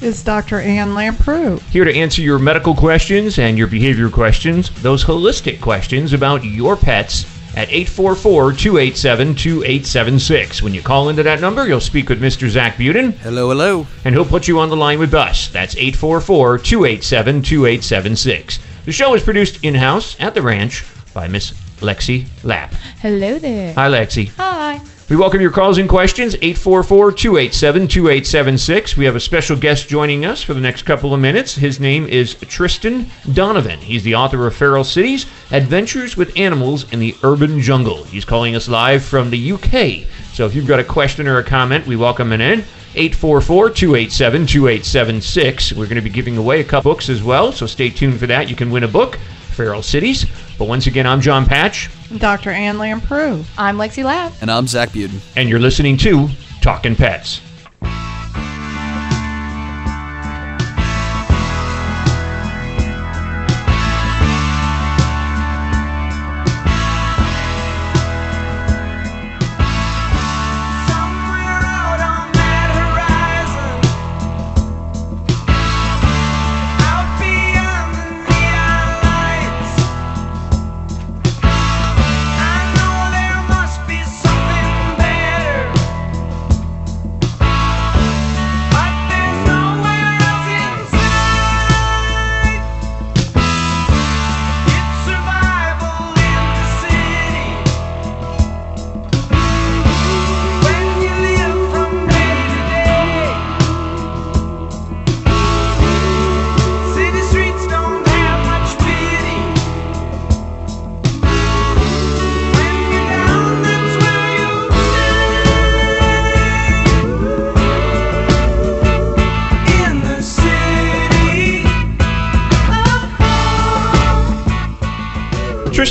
is Dr. Ann Lamprou. here to answer your medical questions and your behavior questions, those holistic questions about your pets at 844-287-2876. When you call into that number, you'll speak with Mr. Zach Buden, Hello, hello. and he'll put you on the line with us. That's 844-287-2876. The show is produced in-house at the ranch by Miss Lexi Lapp. Hello there. Hi, Lexi. Hi. We welcome your calls and questions, 844-287-2876. We have a special guest joining us for the next couple of minutes. His name is Tristan Donovan. He's the author of Feral Cities, Adventures with Animals in the Urban Jungle. He's calling us live from the UK. So if you've got a question or a comment, we welcome it in. 844-287-2876. We're going to be giving away a couple books as well, so stay tuned for that. You can win a book, Feral Cities. But once again, I'm John Patch, Dr. Ann Lamprou. I'm Lexi Lapp. And I'm Zach Buden. and you're listening to Talking Pets.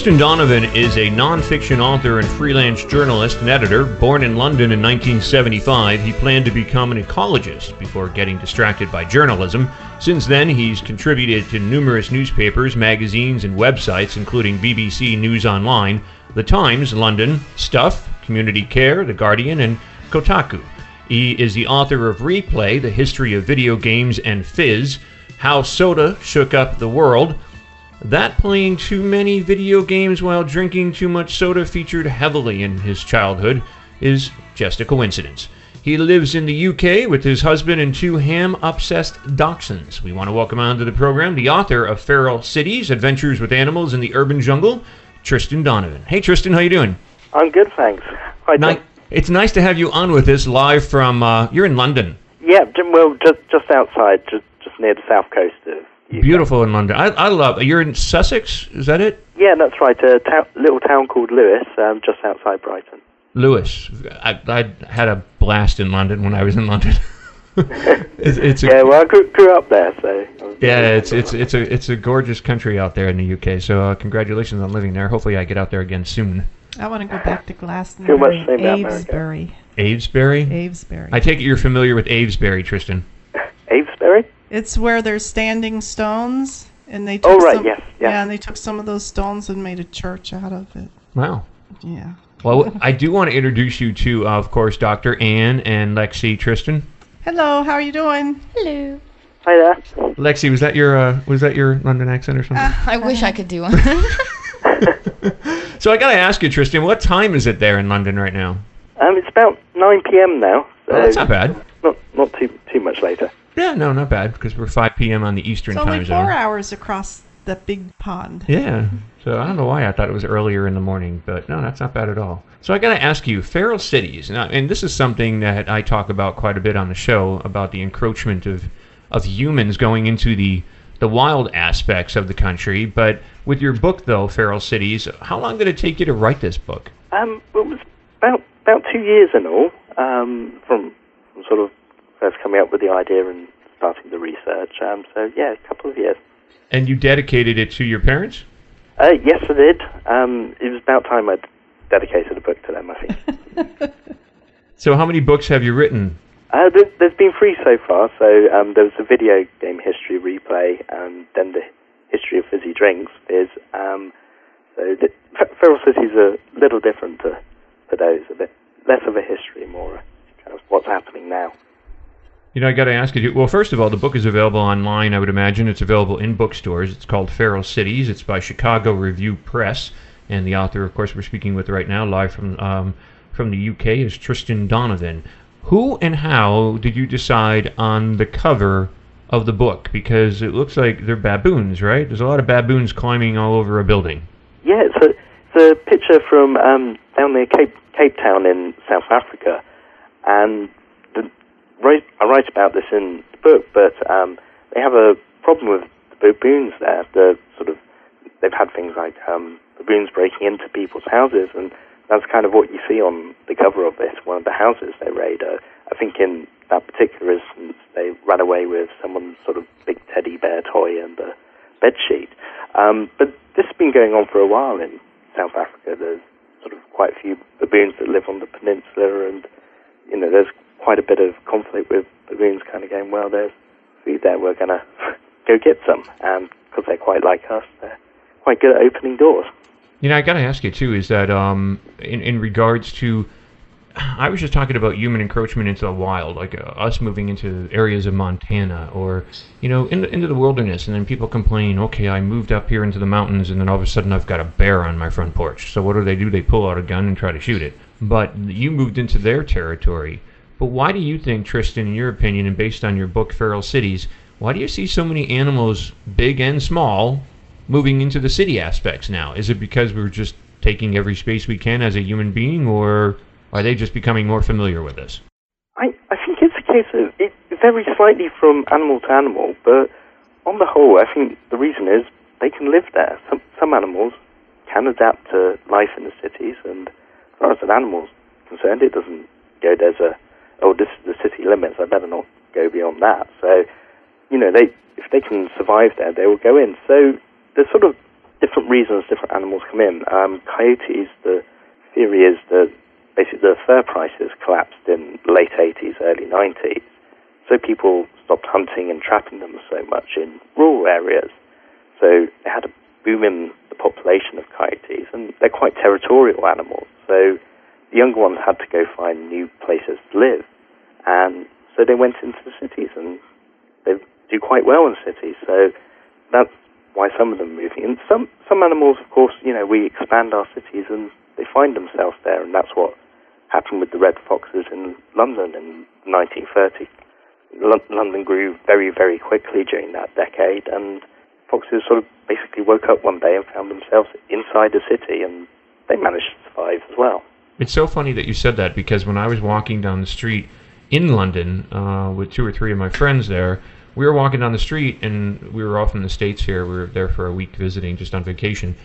Tristan Donovan is a nonfiction author and freelance journalist and editor. Born in London in 1975, he planned to become an ecologist before getting distracted by journalism. Since then, he's contributed to numerous newspapers, magazines, and websites, including BBC News Online, The Times, London, Stuff, Community Care, The Guardian, and Kotaku. He is the author of Replay, The History of Video Games and Fizz, How Soda Shook Up the World, that playing too many video games while drinking too much soda featured heavily in his childhood is just a coincidence. He lives in the UK with his husband and two ham-obsessed dachshunds. We want to welcome onto the program the author of Feral Cities: Adventures with Animals in the Urban Jungle, Tristan Donovan. Hey Tristan, how you doing? I'm good, thanks. Hi, Ni- it's nice to have you on with us live from. Uh, you're in London. Yeah, well, just just outside, just just near the south coast of. UK. Beautiful in London. I, I love. You're in Sussex. Is that it? Yeah, that's right. A town, little town called Lewes, um, just outside Brighton. Lewes. I, I had a blast in London when I was in London. it's, it's a, Yeah, well, I grew, grew up there, so. Yeah, it's it's it's a it's a gorgeous country out there in the UK. So uh, congratulations on living there. Hopefully, I get out there again soon. I want to go back to Glastonbury. Too much shame. Avesbury. Avesbury. Avesbury. I take it you're familiar with Avesbury, Tristan. Avesbury? It's where there's standing stones, and they took Oh, right, some, yes, yes. yeah, and they took some of those stones and made a church out of it. Wow. Yeah. Well, I do want to introduce you to, uh, of course, Dr. Ann and Lexi Tristan. Hello, how are you doing? Hello. Hi there. Lexi, was that your uh, was that your London accent or something? Uh, I wish I could do one. so I got to ask you, Tristan, what time is it there in London right now? Um, it's about 9 p.m. now. So Oh, that's not bad. Not not too too much later. Yeah, no, not bad because we're 5 p.m. on the Eastern It's only time four hours across the big pond. Yeah. So I don't know why I thought it was earlier in the morning, but no, that's not bad at all. So I got to ask you, feral cities, now, and this is something that I talk about quite a bit on the show about the encroachment of of humans going into the the wild aspects of the country. But with your book, though, Feral Cities, how long did it take you to write this book? Um, it was about about two years in all um, from, from sort of first coming up with the idea and starting the research. Um, so yeah, a couple of years. And you dedicated it to your parents? Uh, yes, I did. Um, it was about time I'd dedicated a book to them. I think. So how many books have you written? Uh, there, there's been three so far. So um, there was a video game history replay, and then the history of fizzy drinks. Is um, so the, Feral Cities are a little different to, to those. A bit less of a history, more kind of what's happening now. You know, I got to ask you. Well, first of all, the book is available online. I would imagine it's available in bookstores. It's called Feral Cities. It's by Chicago Review Press, and the author, of course, we're speaking with right now, live from um, from the UK, is Tristan Donovan. Who and how did you decide on the cover of the book? Because it looks like they're baboons, right? There's a lot of baboons climbing all over a building. Yeah, it's a, it's a picture from um, down near Cape Cape Town in South Africa, and write, I write about this in the book. But um, they have a problem with the baboons there. The sort of they've had things like um, baboons breaking into people's houses, and that's kind of what you see on the cover of this. One of the houses they raid. Uh, I think in that particular instance, they ran away with someone's sort of big teddy bear toy and a bed sheet. Um, but this has been going on for a while in South Africa. There's sort of quite a few baboons that live on the peninsula, and you know, there's quite a bit of conflict with baboons kind of going, well, there's food there, we're going to go get some. And because they're quite like us, they're quite good at opening doors. You know, I got to ask you too. Is that um, in in regards to? I was just talking about human encroachment into the wild, like uh, us moving into areas of Montana, or you know, in, into the wilderness, and then people complain, okay, I moved up here into the mountains, and then all of a sudden I've got a bear on my front porch. So what do they do? They pull out a gun and try to shoot it. But you moved into their territory. But why do you think, Tristan, in your opinion, and based on your book, Feral Cities, why do you see so many animals, big and small, moving into the city aspects now? Is it because we're just taking every space we can as a human being, or are they just becoming more familiar with us? I, I think it's a case of it varies slightly from animal to animal, but on the whole, I think the reason is they can live there. Some some animals can adapt to life in the cities, and as far as an animal's concerned, it doesn't go. There's a oh, this is the city limits. I better not go beyond that. So, you know, they if they can survive there, they will go in. So there's sort of different reasons different animals come in. Um, coyotes, the theory is that basically the fur prices collapsed in the late 80s, early 90s. So people stopped hunting and trapping them so much in rural areas. So they had a boom in the population of coyotes, and they're quite territorial animals. So the younger ones had to go find new places to live. And so they went into the cities, and they do quite well in cities. So that's why some of them are moving. And some, some animals, of course, you know, we expand our cities and they find themselves there, and that's what happened with the red foxes in London in 1930. L- London grew very, very quickly during that decade, and foxes sort of basically woke up one day and found themselves inside the city, and they managed to survive as well. It's so funny that you said that because when I was walking down the street in London uh, with two or three of my friends there, we were walking down the street and we were off in the States here. We were there for a week visiting, just on vacation.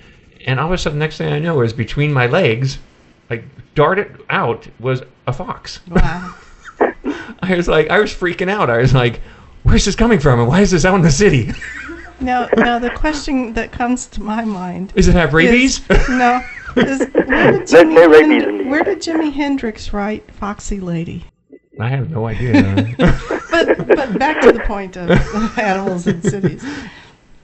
And all of a sudden, next thing I know is between my legs, like darted out, was a fox. Wow. I was like, I was freaking out. I was like, where's this coming from and why is this out in the city? Now, now the question that comes to my mind is it have rabies? is, no, is where did, No- Jimi no rabies Hend- in the where did Jimi Hendrix write "Foxy Lady"? I have no idea. But but back to the point of animals in cities.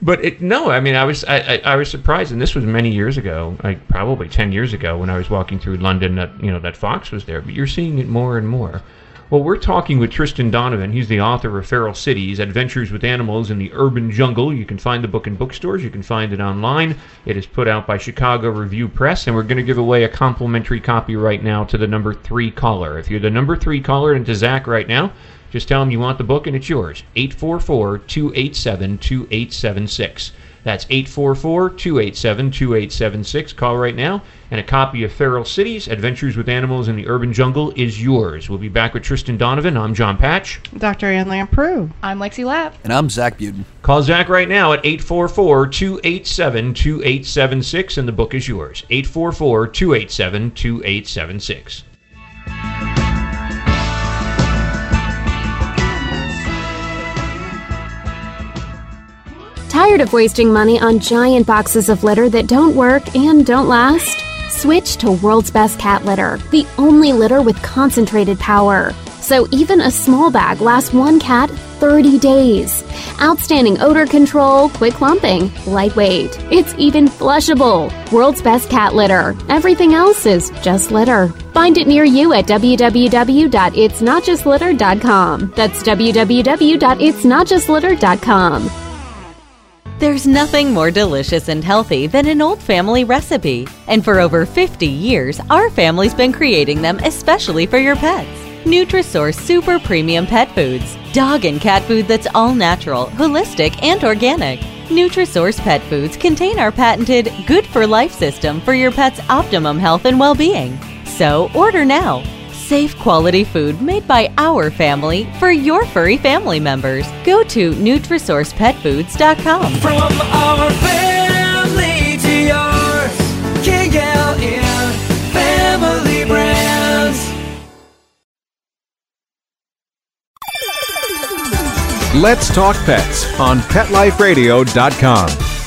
But it, no, I mean, I was I, I, I was surprised, and this was many years ago, like probably ten years ago, when I was walking through London. That you know that fox was there, but you're seeing it more and more. Well, we're talking with Tristan Donovan. He's the author of Feral Cities: Adventures with Animals in the Urban Jungle. You can find the book in bookstores. You can find it online. It is put out by Chicago Review Press, and we're going to give away a complimentary copy right now to the number three caller. If you're the number three caller and to Zach right now, just tell him you want the book and it's yours. 844 287 2876. That's 844 287 2876. Call right now, and a copy of Feral Cities Adventures with Animals in the Urban Jungle is yours. We'll be back with Tristan Donovan. I'm John Patch. Dr. Ann Lamprou. I'm Lexi Lapp. And I'm Zach Buden. Call Zach right now at 844 287 2876, and the book is yours. 844 287 2876. Tired of wasting money on giant boxes of litter that don't work and don't last? Switch to World's Best Cat Litter, the only litter with concentrated power. So even a small bag lasts one cat 30 days. Outstanding odor control, quick clumping, lightweight. It's even flushable. World's Best Cat Litter. Everything else is just litter. Find it near you at www.itsnotjustlitter.com. That's www.itsnotjustlitter.com. There's nothing more delicious and healthy than an old family recipe. And for over 50 years, our family's been creating them especially for your pets. Nutrisource Super Premium Pet Foods. Dog and cat food that's all natural, holistic, and organic. Nutrisource Pet Foods contain our patented Good for Life system for your pet's optimum health and well being. So order now. Safe quality food made by our family for your furry family members. Go to NutrisourcePetFoods.com. From our family to yours, KLN Family Brands. Let's Talk Pets on PetLifeRadio.com.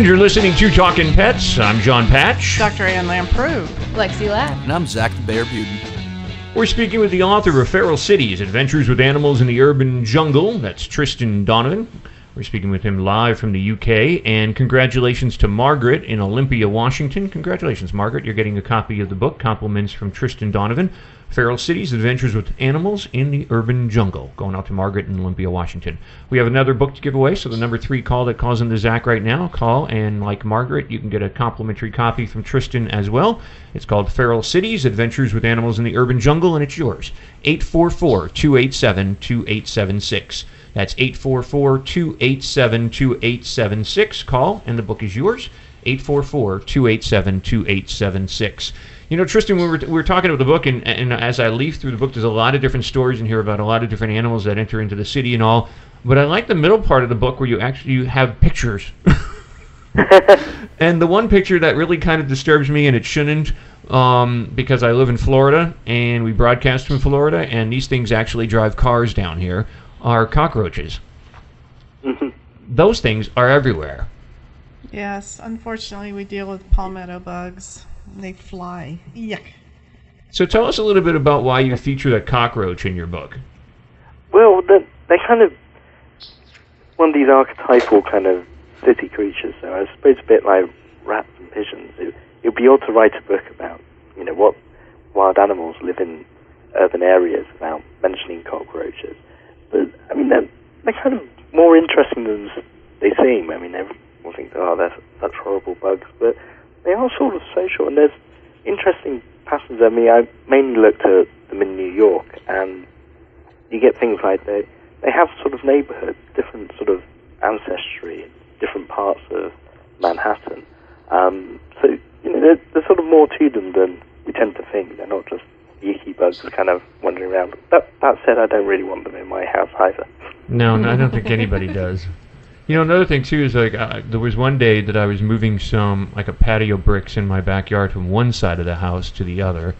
And you're listening to Talking Pets. I'm John Patch. Dr. Ann Lamprou. Lexi Lapp. And I'm Zach the Bear Buden. We're speaking with the author of Feral Cities Adventures with Animals in the Urban Jungle. That's Tristan Donovan. We're speaking with him live from the UK. And congratulations to Margaret in Olympia, Washington. Congratulations, Margaret. You're getting a copy of the book. Compliments from Tristan Donovan. Feral Cities Adventures with Animals in the Urban Jungle. Going out to Margaret in Olympia, Washington. We have another book to give away. So the number three call that calls into Zach right now, call. And like Margaret, you can get a complimentary copy from Tristan as well. It's called Feral Cities Adventures with Animals in the Urban Jungle, and it's yours. 844 287 2876. That's 844 287 2876. Call, and the book is yours. 844 287 2876. You know, Tristan, we were, we were talking about the book, and, and as I leaf through the book, there's a lot of different stories in here about a lot of different animals that enter into the city and all. But I like the middle part of the book where you actually you have pictures. and the one picture that really kind of disturbs me, and it shouldn't, um, because I live in Florida and we broadcast from Florida, and these things actually drive cars down here, are cockroaches. Mm-hmm. Those things are everywhere. Yes, unfortunately, we deal with palmetto bugs. They fly. Yuck. So tell us a little bit about why you feature the cockroach in your book. Well, they're, they're kind of one of these archetypal kind of city creatures. So I suppose a bit like rats and pigeons. It would be odd to write a book about, you know, what wild animals live in urban areas without mentioning cockroaches. I mean, they're, they're kind of more interesting than they seem. I mean, everyone thinks, oh, they're such horrible bugs, but they are sort of social, and there's interesting patterns. I mean, I mainly looked at them in New York, and you get things like they they have sort of neighborhoods, different sort of ancestry, different parts of Manhattan. Um, so you know, there's, there's sort of more to them than we tend to think. They're not just yucky bugs are kind of wandering around. That that said, I don't really want them in my house either. No, no I don't think anybody does. You know, another thing too is like uh, there was one day that I was moving some like a patio bricks in my backyard from one side of the house to the other,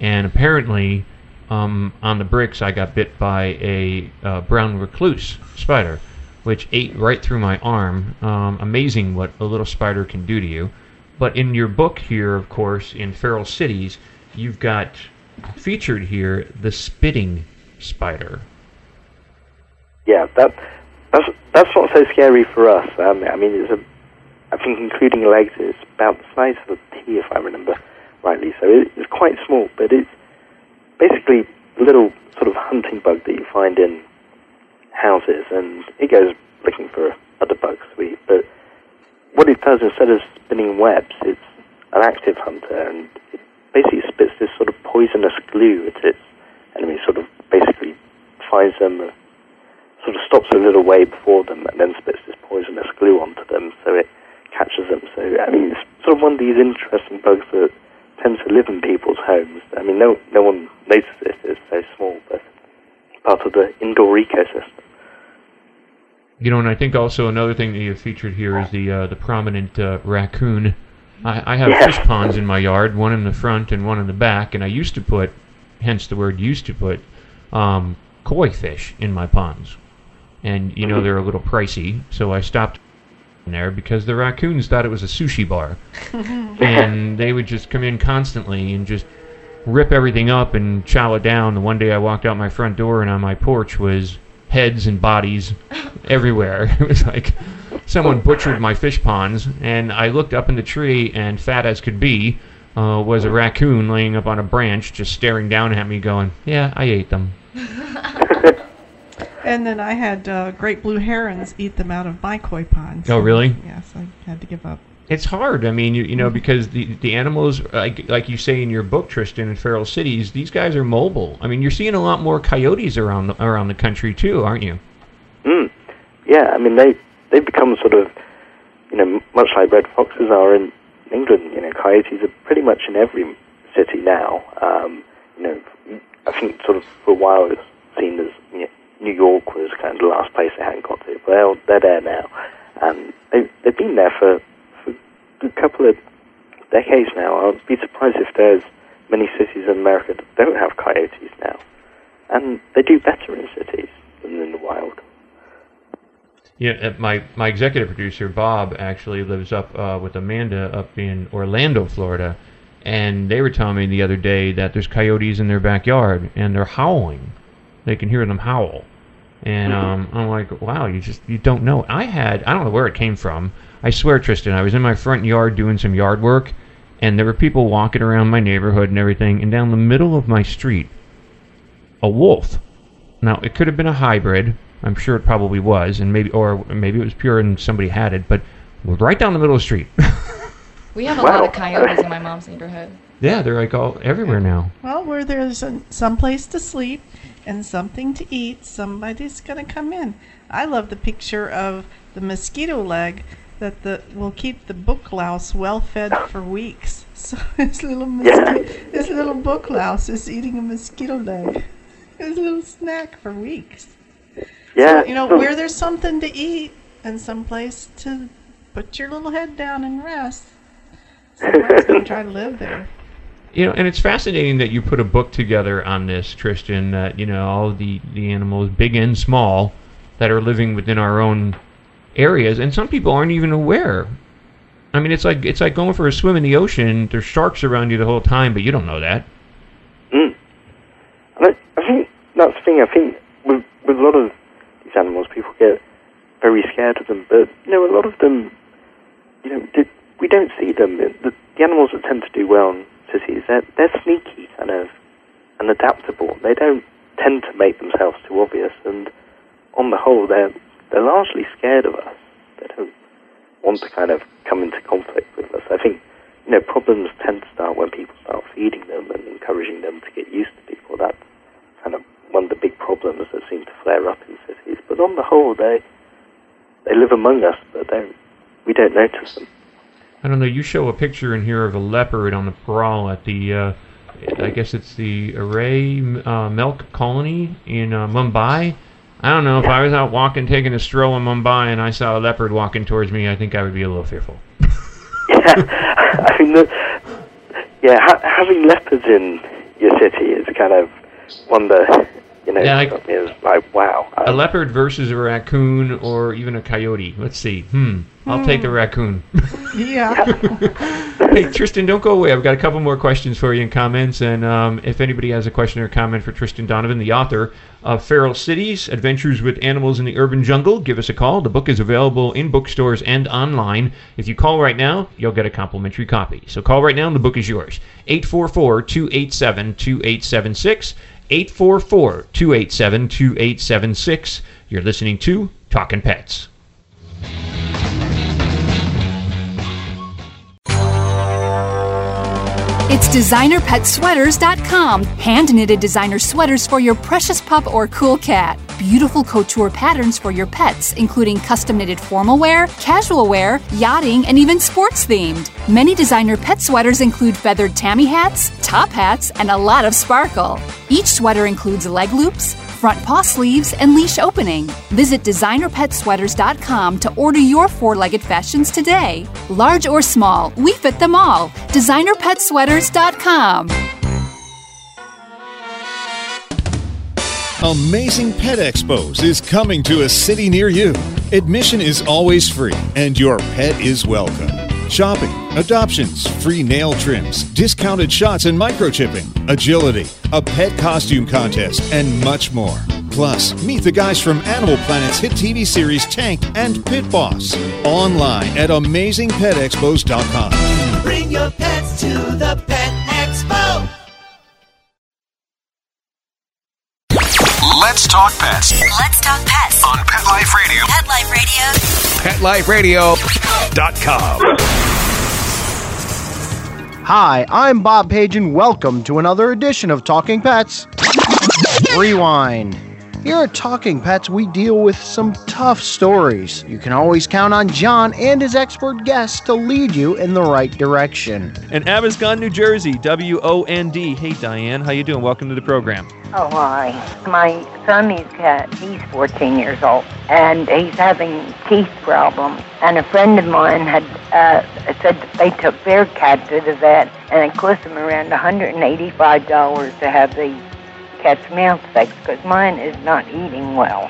and apparently um, on the bricks I got bit by a uh, brown recluse spider, which ate right through my arm. Um, amazing what a little spider can do to you. But in your book here, of course, in Feral Cities, you've got featured here the spitting spider. Yeah, that that's that's not so scary for us. Um, I mean, it's a, I think including legs, it's about the size of a pea, if I remember rightly. So it, it's quite small, but it's basically a little sort of hunting bug that you find in houses, and it goes looking for other bugs. But what it does, instead of spinning webs, it's an active hunter, and it basically spits this sort of poisonous glue at its enemy. Sort of basically finds them, uh, sort of stops a little way before them, and then spits this poisonous glue onto them, so it catches them. So I mean, it's sort of one of these interesting bugs that tends to live in people's homes. I mean, no no one notices it; it's so small, but part of the indoor ecosystem. You know, and I think also another thing that you featured here is the uh, the prominent uh, raccoon. I, I have Yeah. fish ponds in my yard, one in the front and one in the back, and I used to put, hence the word used to put, um, koi fish in my ponds. And you know they're a little pricey, so I stopped there because the raccoons thought it was a sushi bar, and they would just come in constantly and just rip everything up and chow it down. The one day I walked out my front door and on my porch was heads and bodies everywhere. It was like someone butchered my fish ponds, and I looked up in the tree, and fat as could be, uh, was a raccoon laying up on a branch, just staring down at me, going, "Yeah, I ate them." And then I had uh, great blue herons eat them out of my koi pond. Oh, really? Yes, I had to give up. It's hard. I mean, you, you know, because the the animals, like like you say in your book, Tristan, in feral cities, these guys are mobile. I mean, you're seeing a lot more coyotes around the, around the country too, aren't you? Mm. Yeah, I mean they they've become sort of you know much like red foxes are in England. You know, coyotes are pretty much in every city now. Um, you know, I think sort of for a while it was seen as you know, New York was kind of the last place they hadn't got to. Well, they're there now, and they they've been there for for a couple of decades now. I'd be surprised if there's many cities in America that don't have coyotes now, and they do better in cities than in the wild. Yeah, uh, my my executive producer Bob actually lives up uh, with Amanda up in Orlando, Florida, and they were telling me the other day that there's coyotes in their backyard and they're howling. They can hear them howl, and um, I'm like, wow, you just you don't know. I had I don't know where it came from. I swear, Tristan, I was in my front yard doing some yard work, and there were people walking around my neighborhood and everything, and down the middle of my street, a wolf. Now it could have been a hybrid. I'm sure it probably was, and maybe or maybe it was pure and somebody had it, but right down the middle of the street. We have a lot of coyotes in my mom's neighborhood. yeah, they're like all everywhere now. Well, where there's a, some place to sleep and something to eat, somebody's going to come in. I love the picture of the mosquito leg that the will keep the book louse well fed for weeks. So this little mosquito, this little book louse is eating a mosquito leg. It's a little snack for weeks. Yeah, So, you know, so- where there's something to eat and some place to put your little head down and rest, somebody's going to try to live there. You know, and it's fascinating that you put a book together on this, Tristan. That you know all the the animals, big and small, that are living within our own areas, and some people aren't even aware. I mean, it's like it's like going for a swim in the ocean. There's sharks around you the whole time, but you don't know that. Mm. I, I think that's the thing. I think with with a lot of these animals, people get very scared of them. But you know, a lot of them, you know, we don't see them. The, the animals that tend to do well in cities, they're they're sneaky, kind of, and adaptable. They don't tend to make themselves too obvious. And on the whole, they're they're largely scared of us. They don't want to kind of come into conflict with us. I think you know problems tend to start when people start feeding them and encouraging them to get used to people. That's kind of one of the big problems that seem to flare up in cities. But on the whole, they they live among us, but they we don't notice them. I don't know. You show a picture in here of a leopard on the prowl at the, uh, I guess it's the Aarey uh, Milk Colony in uh, Mumbai, I don't know if I was out walking, taking a stroll in Mumbai, and I saw a leopard walking towards me. I think I would be a little fearful. I mean, the, yeah, ha- having leopards in your city is kind of one that you know Yeah, like- struck me as like wow. A leopard versus a raccoon, or even a coyote. Let's see. Hmm. I'll take the raccoon. Yeah. hey, Tristan, don't go away. I've got a couple more questions for you and comments. And um, if anybody has a question or comment for Tristan Donovan, the author of Feral Cities Adventures with Animals in the Urban Jungle, give us a call. The book is available in bookstores and online. If you call right now, you'll get a complimentary copy. So call right now, and the book is yours. 844 287 2876. 844 287 2876. You're listening to Talking Pets. It's designerpetsweaters.com. Hand knitted designer sweaters for your precious pup or cool cat. Beautiful couture patterns for your pets, including custom knitted formal wear, casual wear, yachting, and even sports themed. Many designer pet sweaters include feathered tammy hats, top hats, and a lot of sparkle. Each sweater includes leg loops, front paw sleeves, and leash opening. Visit designerpetsweaters.com to order your four legged fashions today. Large or small, we fit them all. Designerpetsweaters.com. Amazing Pet Expos is coming to a city near you. Admission is always free, and your pet is welcome. Shopping, adoptions, free nail trims, discounted shots and microchipping, agility, a pet costume contest, and much more. Plus, meet the guys from Animal Planet's hit TV series Tanked and Pit Boss. Online at amazingpetexpos.com. Bring your pets to the Pet Expo. Let's talk pets Let's talk pets on Pet Life Radio. Pet Life Radio. PetLifeRadio.com. Hi, I'm Bob Page, and welcome to another edition of Talking Pets Rewind. Here at Talking Pets, we deal with some tough stories. You can always count on John and his expert guests to lead you in the right direction. In Absecon, New Jersey, W O N D. Hey, Diane, how you doing? Welcome to the program. Oh, hi. My Siamese cat, he's 14 years old, and he's having teeth problems. And a friend of mine had uh, said that they took their cat to the vet, and it cost them around $185 to have the cat's mouth fixed, because mine is not eating well.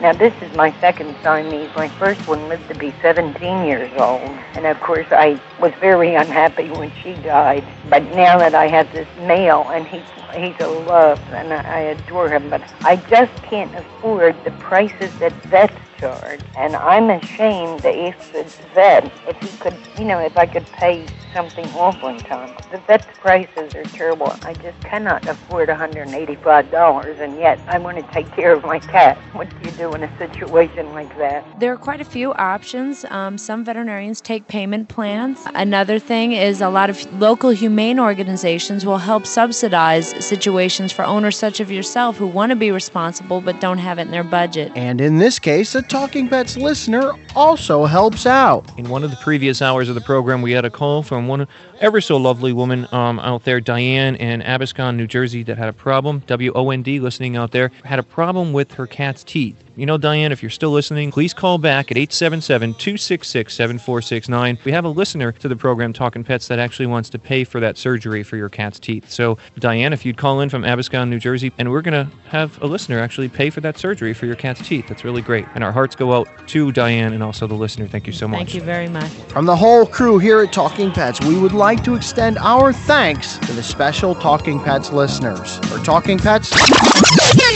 Now, this is my second Siamese. My first one lived to be 17 years old. And of course, I was very unhappy when she died. But now that I have this male, and he's, he's a love, and I adore him, but I just can't afford the prices that vets charge. And I'm ashamed to ask the vet if he could, you know, if I could pay something off one time. The vet's prices are terrible. I just cannot afford $185, and yet I want to take care of my cat. What do you do in a situation like that? There are quite a few options. Um, some veterinarians take payment plans. Another thing is a lot of local humane organizations will help subsidize situations for owners such as yourself who want to be responsible but don't have it in their budget. And in this case, a Talking Pets listener also helps out. In one of the previous hours of the program, we had a call from one ever so lovely woman um, out there, Diane in Absecon, New Jersey, that had a problem. W O N D, listening out there, had a problem with her cat's teeth. You know, Diane, if you're still listening, please call back at 877 266 7469. We have a listener to the program, Talking Pets, that actually wants to pay for that surgery for your cat's teeth. So, Diane, if you'd call in from Absecon, New Jersey, and we're going to have a listener actually pay for that surgery for your cat's teeth. That's really great. And our hearts go out to Diane and also the listener. Thank you so much. Thank you very much. From the whole crew here at Talking Pets, we would like to extend our thanks to the special Talking Pets listeners. For Talking Pets,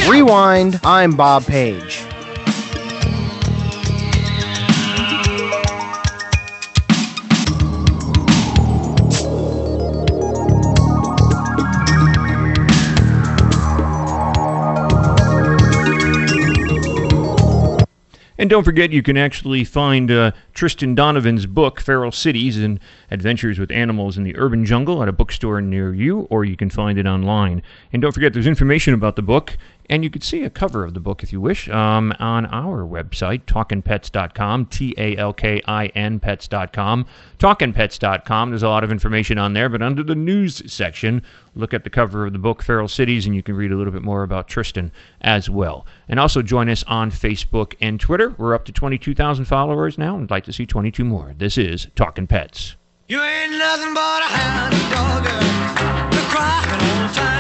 Rewind, I'm Bob Page. And don't forget, you can actually find uh, Tristan Donovan's book, Feral Cities and Adventures with Animals in the Urban Jungle, at a bookstore near you, or you can find it online. And don't forget, there's information about the book And you could see a cover of the book if you wish um, on our website, talkinpets.com, T A L K I N pets.com. Talkinpets.com, there's a lot of information on there, but under the news section, look at the cover of the book, Feral Cities, and you can read a little bit more about Tristan as well. And also join us on Facebook and Twitter. We're up to 22,000 followers now, and I'd like to see 22 more. This is Talking Pets. You ain't nothing but a hound dog. Crying time.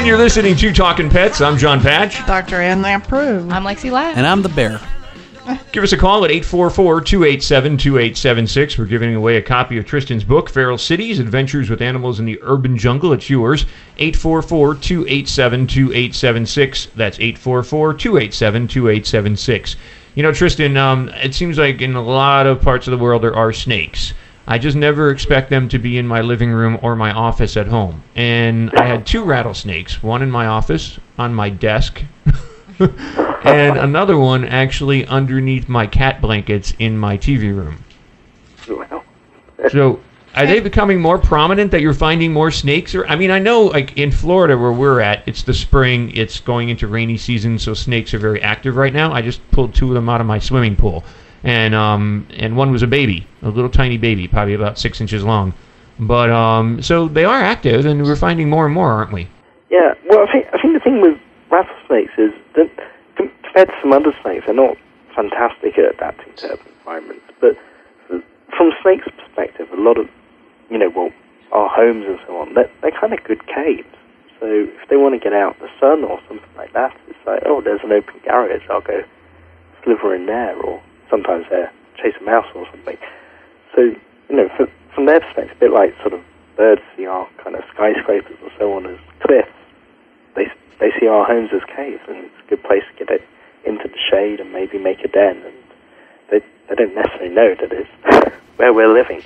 And you're listening to Talking Pets. I'm John Patch. Dr. Ann Lamprou. I'm Lexi Ladd. And I'm the bear. Give us a call at 844-287-2876. We're giving away a copy of Tristan's book, Feral Cities, Adventures with Animals in the Urban Jungle. It's yours. 844-287-2876. That's 844-287-2876. You know, Tristan, um, it seems like in a lot of parts of the world there are snakes. I just never expect them to be in my living room or my office at home. And I had two rattlesnakes, one in my office, on my desk, and another one actually underneath my cat blankets in my TV room. So, are they becoming more prominent that you're finding more snakes? Or I mean, I know like in Florida where we're at, it's the spring, it's going into rainy season, so snakes are very active right now. I just pulled two of them out of my swimming pool, and um, and one was a baby, a little tiny baby, probably about six inches long. But um, so they are active, and we're finding more and more, aren't we? Yeah, well, I think I think the thing with rattlesnakes is that com- compared to some other snakes, they're not fantastic at adapting to urban environments. But from snakes' perspective, a lot of you know, well, our homes and so on, they're, they're kind of good caves. So if they want to get out in the sun or something like that, it's like, oh, there's an open garage, I'll go sliver in there, or sometimes they chase a mouse or something. So you know, for, from their perspective, a bit like sort of birds see our kind of skyscrapers and so on as cliffs. They they see our homes as caves, and it's a good place to get it into the shade and maybe make a den. And they they don't necessarily know that it's where we're living.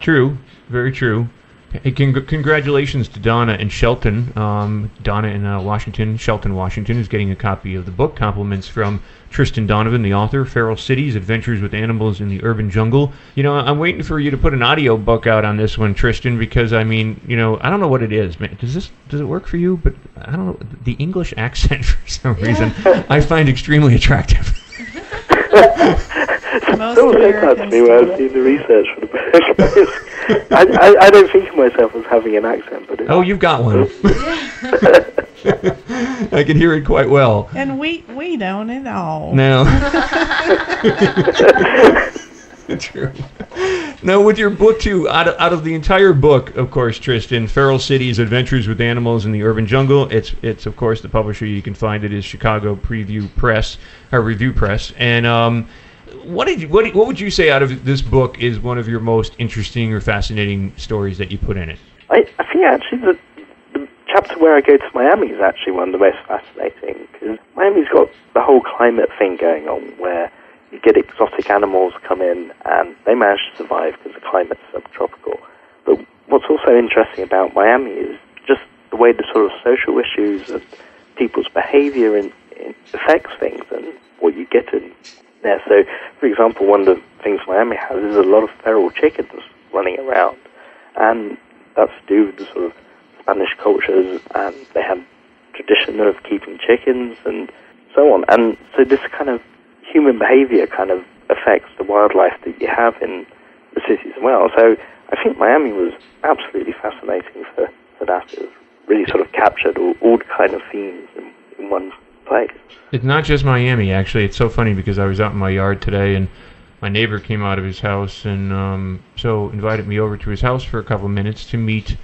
True, very true. Hey, con- congratulations to Donna and Shelton. Um, Donna in uh, Washington, Shelton, Washington, is getting a copy of the book. Compliments from Tristan Donovan, the author, Feral Cities, Adventures with Animals in the Urban Jungle. You know, I'm waiting for you to put an audio book out on this one, Tristan, because I mean, you know, I don't know what it is, man. Does this does it work for you? But I don't know the English accent for some reason I find extremely attractive. Most Someone said that to me when I was doing the research for the book. I, I, I don't think of myself as having an accent, but it's, Oh, you've got one. I can hear it quite well. And we we don't at all. No. True. Now, with your book too, out of, out of the entire book, of course, Tristan, Feral Cities: Adventures with Animals in the Urban Jungle. It's it's of course the publisher you can find it is Chicago Preview Press or Review Press. And um, what did you, what what would you say out of this book is one of your most interesting or fascinating stories that you put in it? I, I think actually the, the chapter where I go to Miami is actually one of the most fascinating because Miami's got the whole climate thing going on where you get exotic animals come in and they manage to survive because the climate's subtropical. But what's also interesting about Miami is just the way the sort of social issues and people's behavior in, in affects things and what you get in there. So, for example, one of the things Miami has is a lot of feral chickens running around, and that's due to sort of Spanish cultures, and they have tradition of keeping chickens and so on. And so this kind of human behavior kind of affects the wildlife that you have in the cities as well. So I think Miami was absolutely fascinating for, for that. It really sort of captured all, all kind of themes in, in one place. It's not just Miami, actually. It's so funny because I was out in my yard today and my neighbor came out of his house and um, so invited me over to his house for a couple of minutes to meet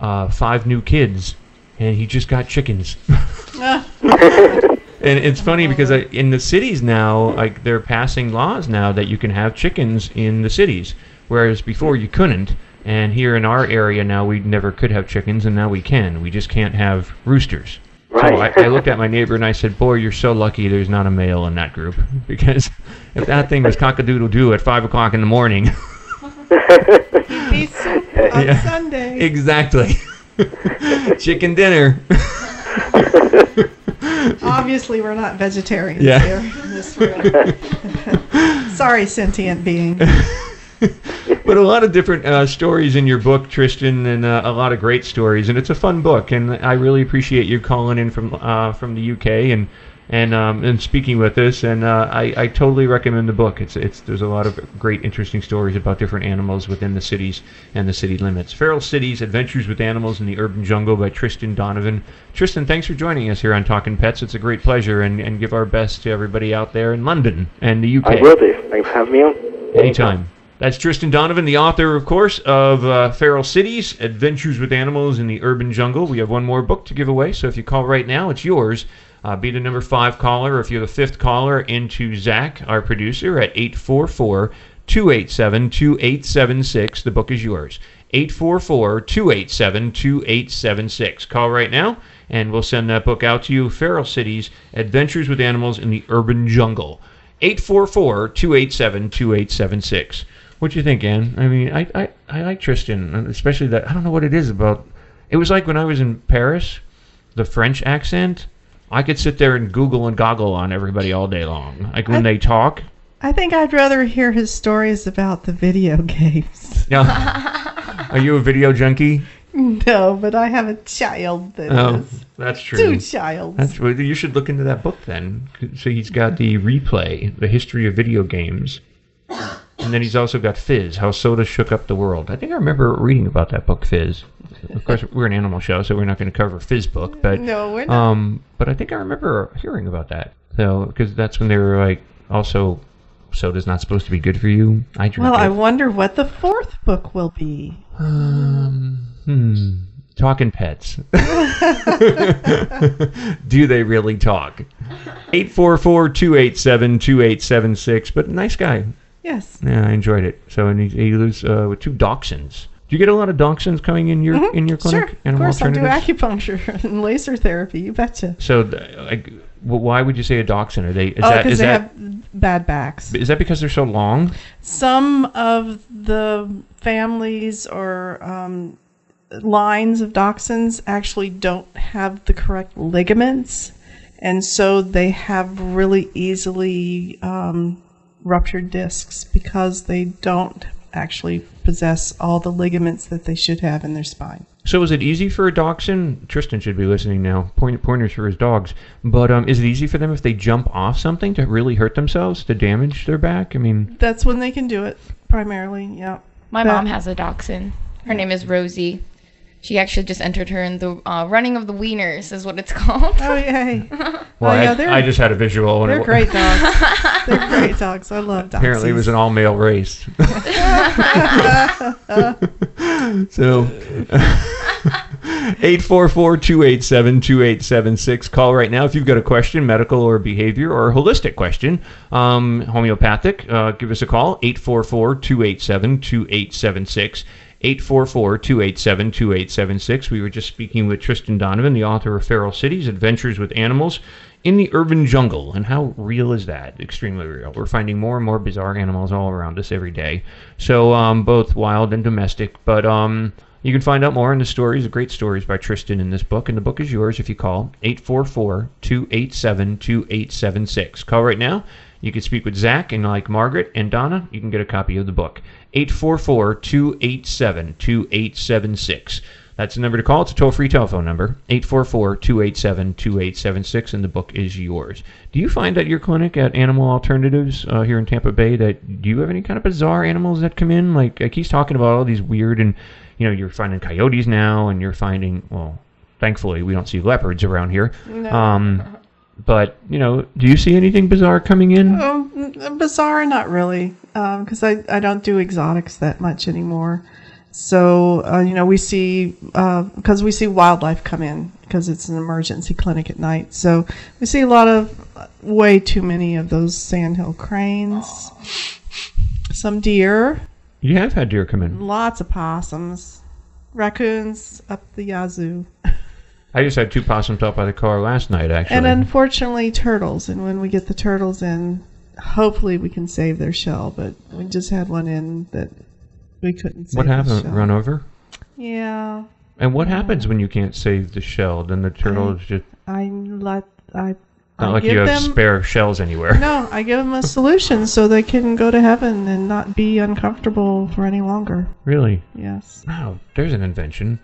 uh, five new kids. And he just got chickens. and it's funny because I, in the cities now, like they're passing laws now that you can have chickens in the cities, whereas before you couldn't. And here in our area now, we never could have chickens, and now we can. We just can't have roosters. So Right. I, I looked at my neighbor and I said, "Boy, you're so lucky. There's not a male in that group because if that thing was cock-a-doodle doo at five o'clock in the morning." Be soup on Yeah. Sunday. exactly. Chicken dinner. Obviously, we're not vegetarians Yeah. here in this room. Sorry, sentient being. but a lot of different uh, stories in your book, Tristan, and uh, a lot of great stories, and it's a fun book. And I really appreciate you calling in from uh, from the UK and and um, and speaking with us. And uh, I, I totally recommend the book. It's it's there's a lot of great, interesting stories about different animals within the cities and the city limits. Feral Cities: Adventures with Animals in the Urban Jungle by Tristan Donovan. Tristan, thanks for joining us here on Talking Pets. It's a great pleasure, and, and give our best to everybody out there in London and the UK. I will do. Thanks for having me on. Anytime. That's Tristan Donovan, the author, of course, of uh, Feral Cities, Adventures with Animals in the Urban Jungle. We have one more book to give away, so if you call right now, it's yours. Uh, be the number five caller, or if you're the fifth caller, into Zach, our producer, at 844 287 2876. The book is yours. 844 287 2876. Call right now, and we'll send that book out to you Feral Cities, Adventures with Animals in the Urban Jungle. 844-287-2876. What do you think, Ann? I mean, I, I, I like Tristan, especially that. I don't know what it is about. It was like when I was in Paris, the French accent. I could sit there and Google and goggle on everybody all day long. Like when I- they talk. I think I'd rather hear his stories about the video games. No. Are you a video junkie? No, but I have a child that oh, is. Oh, that's true. Two childs. That's well, you should look into that book then. So he's got the replay, the history of video games, and then he's also got Fizz, how soda shook up the world. I think I remember reading about that book, Fizz. Of course, we're an animal show, so we're not going to cover Fizz book, but No, we're not. Um, but I think I remember hearing about that. So because that's when they were like, also, soda's not supposed to be good for you. I drink Well, it. I wonder what the fourth book will be. Um, hmm. Talking pets. Do they really talk? 844-287-2876. But nice guy. Yes. Yeah, I enjoyed it. So and he, he lives uh, with two dachshunds. Do you get a lot of dachshunds coming in your in your clinic? Mm-hmm. Sure. Of course, I do acupuncture and laser therapy. You betcha. So, like, wh- why would you say a dachshund? Are they? Is oh, that because they that have bad backs. is that because they're so long? Some of the families or um, lines of dachshunds actually don't have the correct ligaments, and so they have really easily um, ruptured discs because they don't actually possess all the ligaments that they should have in their spine. So is it easy for a dachshund? Tristan should be listening now. Point, pointers for his dogs. But um, is it easy for them if they jump off something to really hurt themselves to damage their back? I mean, That's when they can do it primarily. Yeah. My That- mom has a dachshund. Her name is Rosie. She actually just entered her in the uh, running of the wieners, is what it's called. Oh yay! well, Oh, yeah, I, they're- I just had a visual. and They're it- great dogs. They're great dogs. I love dogs. Apparently, it was an all-male race. so, 844-287-2876. Call right now if you've got a question, medical or behavior or holistic question, um, homeopathic. Uh, give us a call, 844-287-2876. 844-287-2876. We were just speaking with Tristan Donovan, the author of Feral Cities, Adventures with Animals in the Urban Jungle. And how real is that? Extremely real. We're finding more and more bizarre animals all around us every day. So um, both wild and domestic. But um, you can find out more in the stories, the great stories by Tristan in this book. And the book is yours if you call 844-287-2876. Call right now. You can speak with Zach, and like Margaret and Donna, you can get a copy of the book. 844-287-2876. That's the number to call. It's a toll-free telephone number, 844-287-2876, and the book is yours. Do you find at your clinic at Animal Alternatives uh, here in Tampa Bay that do you have any kind of bizarre animals that come in? Like, like he's talking about all these weird and, you know, you're finding coyotes now, and you're finding, well, thankfully we don't see leopards around here. No. Um, but, you know, do you see anything bizarre coming in? Um, bizarre, not really, because I, I don't do exotics that much anymore. So uh, you know we see because we see wildlife come in because it's an emergency clinic at night. So we see a lot of uh, way too many of those sandhill cranes, some deer, You have had deer come in. lots of possums, raccoons up the yazoo. I just had two possums out by the car last night, actually. And unfortunately, turtles. And when we get the turtles in, hopefully we can save their shell. But we just had one in that we couldn't save. what happened? Run over? Yeah. And what happens when you can't save the shell? Then the turtle is just I let I. not I like you have them, spare shells anywhere. No, I give them a solution so they can go to heaven and not be uncomfortable for any longer. Really? Yes. Wow, there's an invention.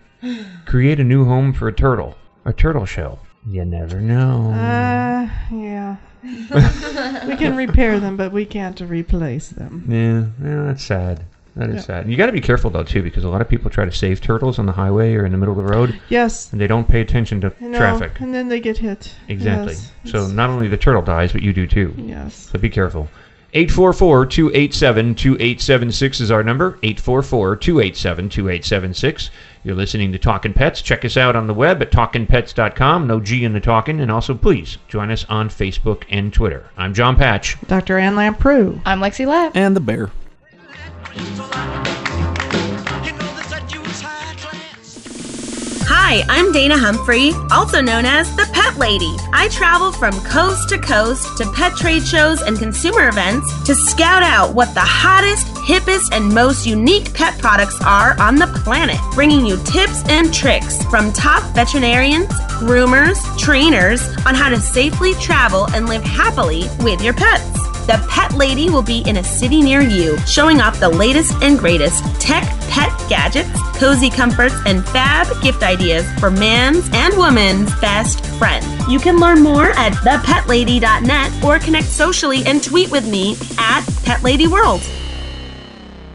Create a new home for a turtle. A turtle shell. You never know. Uh, yeah. we can repair them, but we can't replace them. Yeah, yeah, that's sad. That is Yeah. sad. You got to be careful though too, because a lot of people try to save turtles on the highway or in the middle of the road. Yes. And they don't pay attention to You know, traffic. and then they get hit. Exactly. Yes. So not only the turtle dies, but you do too. Yes. So be careful. 844-287-2876 is our number. 844-287-2876. You're listening to Talking Pets. Check us out on the web at talkingpets.com. No G in the talking. And also, please join us on Facebook and Twitter. I'm John Patch. Dr. Ann Lamprou. I'm Lexi Lapp. And the bear. Hi, I'm Dana Humphrey, also known as the Pet Lady. I travel from coast to coast to pet trade shows and consumer events to scout out what the hottest, hippest, and most unique pet products are on the planet, bringing you tips and tricks from top veterinarians, groomers, trainers on how to safely travel and live happily with your pets. The Pet Lady will be in a city near you, showing off the latest and greatest tech pet gadgets, cozy comforts, and fab gift ideas for man's and woman's best friend. You can learn more at thepetlady.net or connect socially and tweet with me at PetLadyWorld.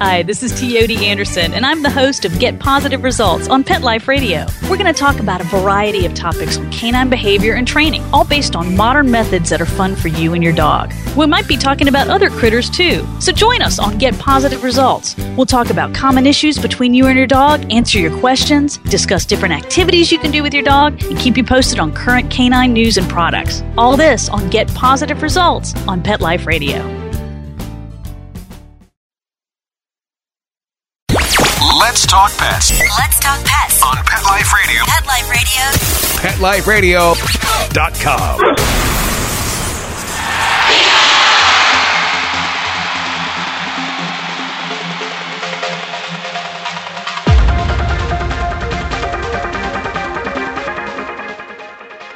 Hi, this is Teoti Anderson, and I'm the host of Get Positive Results on Pet Life Radio. We're going to talk about a variety of topics on canine behavior and training, all based on modern methods that are fun for you and your dog. We might be talking about other critters too, so join us on Get Positive Results. We'll talk about common issues between you and your dog, answer your questions, discuss different activities you can do with your dog, and keep you posted on current canine news and products. All this on Get Positive Results on Pet Life Radio. Let's talk pets Let's talk pets. on Pet Life Radio. Pet Life Radio. PetLifeRadio.com.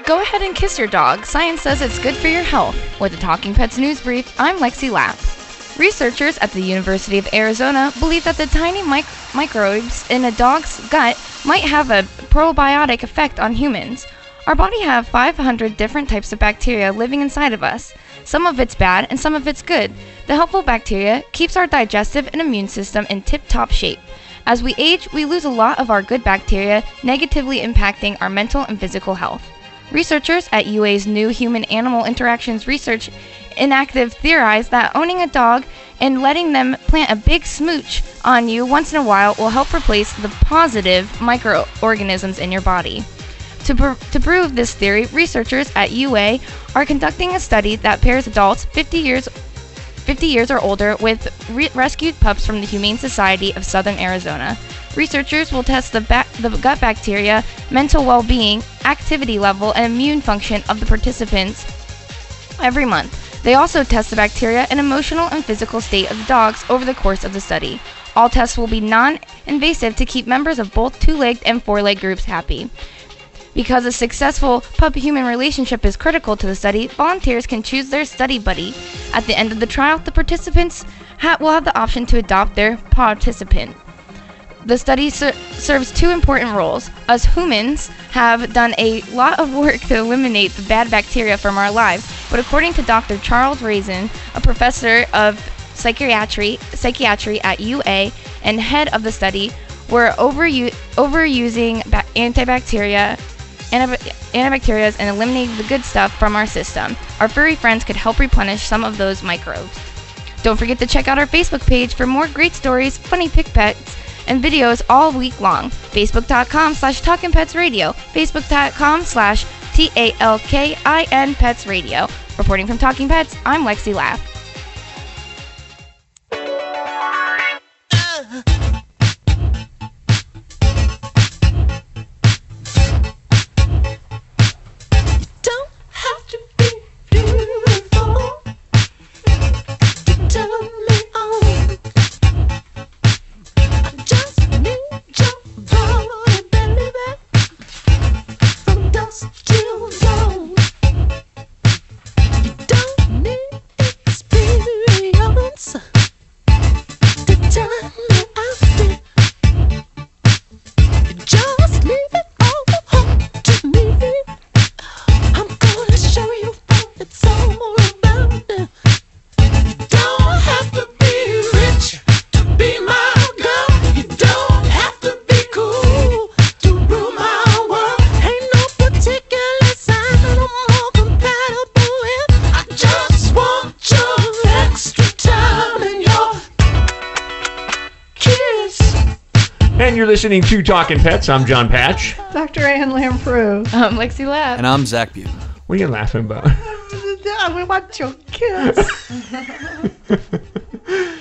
Go ahead and kiss your dog. Science says it's good for your health. With the Talking Pets News Brief, I'm Lexi Lapp. Researchers at the University of Arizona believe that the tiny mic- microbes in a dog's gut might have a probiotic effect on humans. Our body have 500 different types of bacteria living inside of us. Some of it's bad and some of it's good. The helpful bacteria keeps our digestive and immune system in tip-top shape. As we age, we lose a lot of our good bacteria, negatively impacting our mental and physical health. Researchers at UA's new Human Animal Interactions Research Initiative theorize that owning a dog and letting them plant a big smooch on you once in a while will help replace the positive microorganisms in your body. To, pr- to prove this theory, researchers at UA are conducting a study that pairs adults 50 years 50 years or older with re- rescued pups from the Humane Society of Southern Arizona. Researchers will test the, ba- the gut bacteria, mental well being, activity level, and immune function of the participants every month. They also test the bacteria and emotional and physical state of the dogs over the course of the study. All tests will be non invasive to keep members of both two legged and four legged groups happy. Because a successful pup human relationship is critical to the study, volunteers can choose their study buddy. At the end of the trial, the participants ha- will have the option to adopt their participant. The study ser- serves two important roles. Us humans have done a lot of work to eliminate the bad bacteria from our lives, but according to Dr. Charles Raison, a professor of psychiatry, psychiatry at UA and head of the study, we're overu- overusing ba- antibacteria antib- antibacterias and eliminating the good stuff from our system. Our furry friends could help replenish some of those microbes. Don't forget to check out our Facebook page for more great stories, funny pick pets, and videos all week long. Facebook.com slash Talkin' Pets Radio. Facebook.com slash T A L K I N Pets Radio. Reporting from Talking Pets, I'm Lexi Lapp. Listening to Talking Pets. I'm John Patch. Dr. Ann Lamprou. I'm Lexi Lapp. And I'm Zach Buten. What are you laughing about? Yeah, we want your kiss.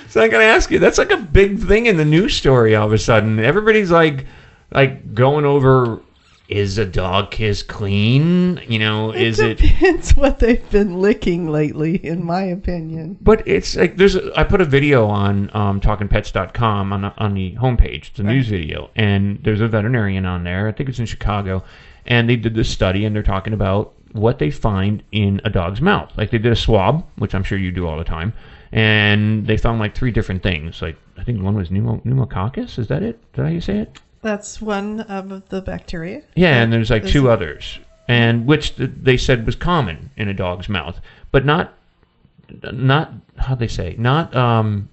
So I'm gonna ask you. That's like a big thing in the news story. All of a sudden, everybody's like, like going over. Is a dog kiss clean? You know, is it? Depends what they've been licking lately, in my opinion. But it's like there's. A, I put a video on um, talkingpets.com on the- on the homepage. It's a news video, and there's a veterinarian on there. I think it's in Chicago, and they did this study, and they're talking about what they find in a dog's mouth. Like they did a swab, which I'm sure you do all the time, and they found like three different things. Like I think one was pneumo, pneumococcus. Is that it? Did I say it? That's one of the bacteria. Yeah, and there's like two others, and which they said was common in a dog's mouth, but not, not how they say, not um,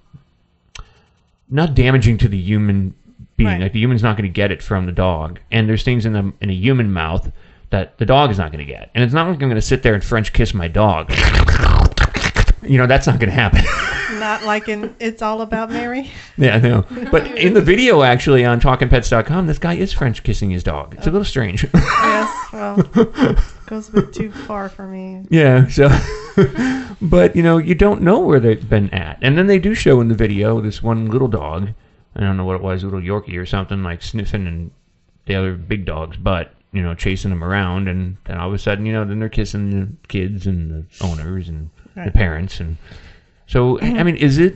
not damaging to the human being. Right. Like the human's not going to get it from the dog, and there's things in the in a human mouth that the dog is not going to get, and it's not like I'm going to sit there and French kiss my dog. You know, that's not going to happen. Not like in It's All About Mary. Yeah, I know. But in the video, actually, on talkingpets.com, this guy is French kissing his dog. It's a little strange. Oh, yes, well, goes a bit too far for me. Yeah, so but you know, you don't know where they've been at. And then they do show in the video this one little dog. I don't know what it was, a little Yorkie or something, like sniffing and the other big dog's butt, you know, chasing them around and then all of a sudden, you know, then they're kissing the kids and the owners and the parents and so I mean, is it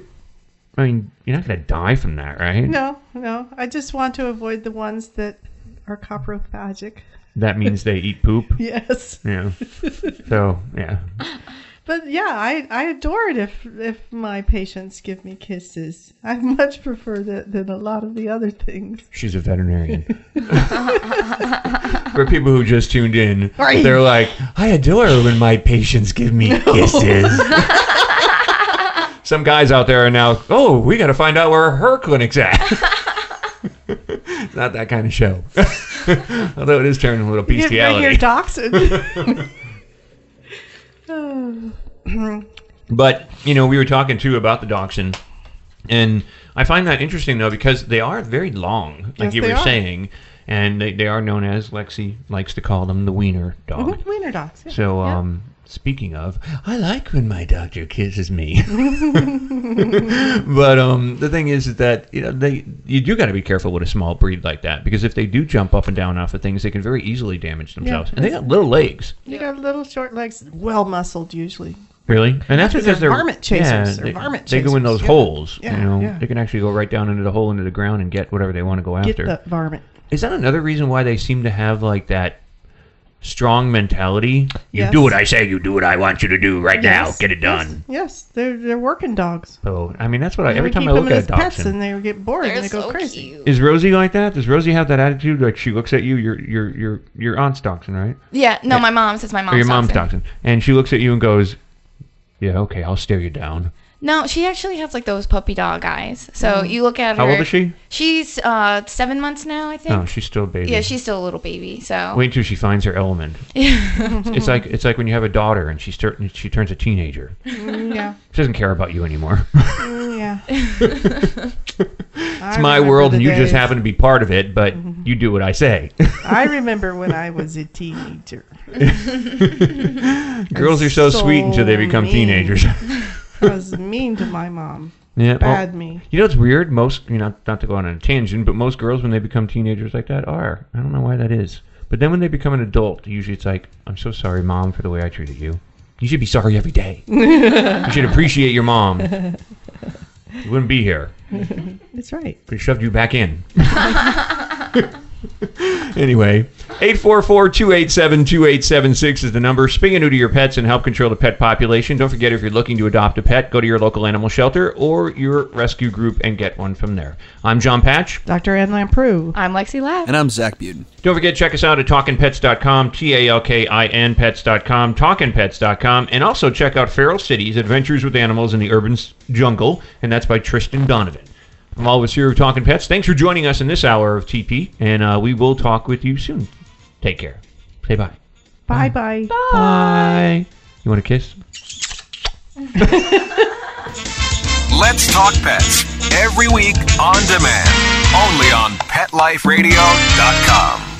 I mean, you're not gonna die from that, right? No, no. I just want to avoid the ones that are coprophagic. That means they eat poop. Yes. Yeah. So yeah. But yeah, I, I adore it if if my patients give me kisses. I much prefer that than a lot of the other things. She's a veterinarian. For people who just tuned in, Right. they're like, I adore when my patients give me kisses. Some guys out there are now, oh, we got to find out where her clinic's at. Not that kind of show. Although it is turning a little You get bring your bestiality. dachshund. But you know, we were talking too about the dachshund, and I find that interesting though because they are very long, like Yes, you they were are. saying, and they, they are known as Lexi likes to call them the wiener dog. Mhm, Wiener dogs. Yeah. So, um, speaking of, I like when my doctor kisses me. but um, the thing is that you know they you do got to be careful with a small breed like that because if they do jump up and down off of things, they can very easily damage themselves. and they got little legs. You got little short legs, well muscled usually. Really? And that's Because because they're they're varmint chasers. Yeah, They're they, varmint they go in those yeah. holes. Yeah, you know, yeah. they can actually go right down into the hole into the ground and get whatever they want to go Get after. the varmint. Is that another reason why they seem to have like that strong mentality? You Yes. do what I say. You do what I want you to do right now. Yes, Get it done. Yes, they're they're working dogs. So I mean, that's what I, every time I look at a as pets, dachshund. and they get bored and they go crazy. Is Rosie like that? Does Rosie have that attitude? Like she looks at you, your your your your aunt's dachshund, right? Yeah, no, my mom says my mom's or your mom's dachshund. dachshund, and she looks at you and goes, "Yeah, okay, I'll stare you down." No, she actually has like those puppy dog eyes. So Mm. you look at her. How old is she? She's uh seven months now, I think. Oh, she's still a baby. Yeah, she's still a little baby. So. Wait until she finds her element. Yeah. it's like it's like when you have a daughter and she start she turns a teenager. Mm, yeah. She doesn't care about you anymore. Mm, yeah. it's my world, and you just happen to be part of it. But you do what I say. I remember when I was a teenager. Girls are so, sweet until they become mean. teenagers. I was mean to my mom. Yeah, well, Bad me. You know it's weird? Most, you know, not to go on a tangent, but most girls when they become teenagers like that are. I don't know why that is. But then when they become an adult, usually it's like, I'm so sorry, mom, for the way I treated you. You should be sorry every day. you should appreciate your mom. You wouldn't be here. That's right. We shoved you back in. anyway, 844-287-2876 is the number. Spay and neuter your pets and help control the pet population. Don't forget, if you're looking to adopt a pet, go to your local animal shelter or your rescue group and get one from there. I'm John Patch. Dr. Ann Lamprou. I'm Lexi Lapp. And I'm Zach Buden. Don't forget, check us out at talkinpets.com, T-A-L-K-I-N pets.com, talkinpets.com, and also check out Feral Cities, Adventures with Animals in the Urban Jungle, and that's by Tristan Donovan. From all of us here of Talking Pets, thanks for joining us in this hour of TP, and uh, we will talk with you soon. Take care. Say bye. Bye bye. Bye. You want a kiss? Let's talk pets every week on demand, only on PetLifeRadio.com.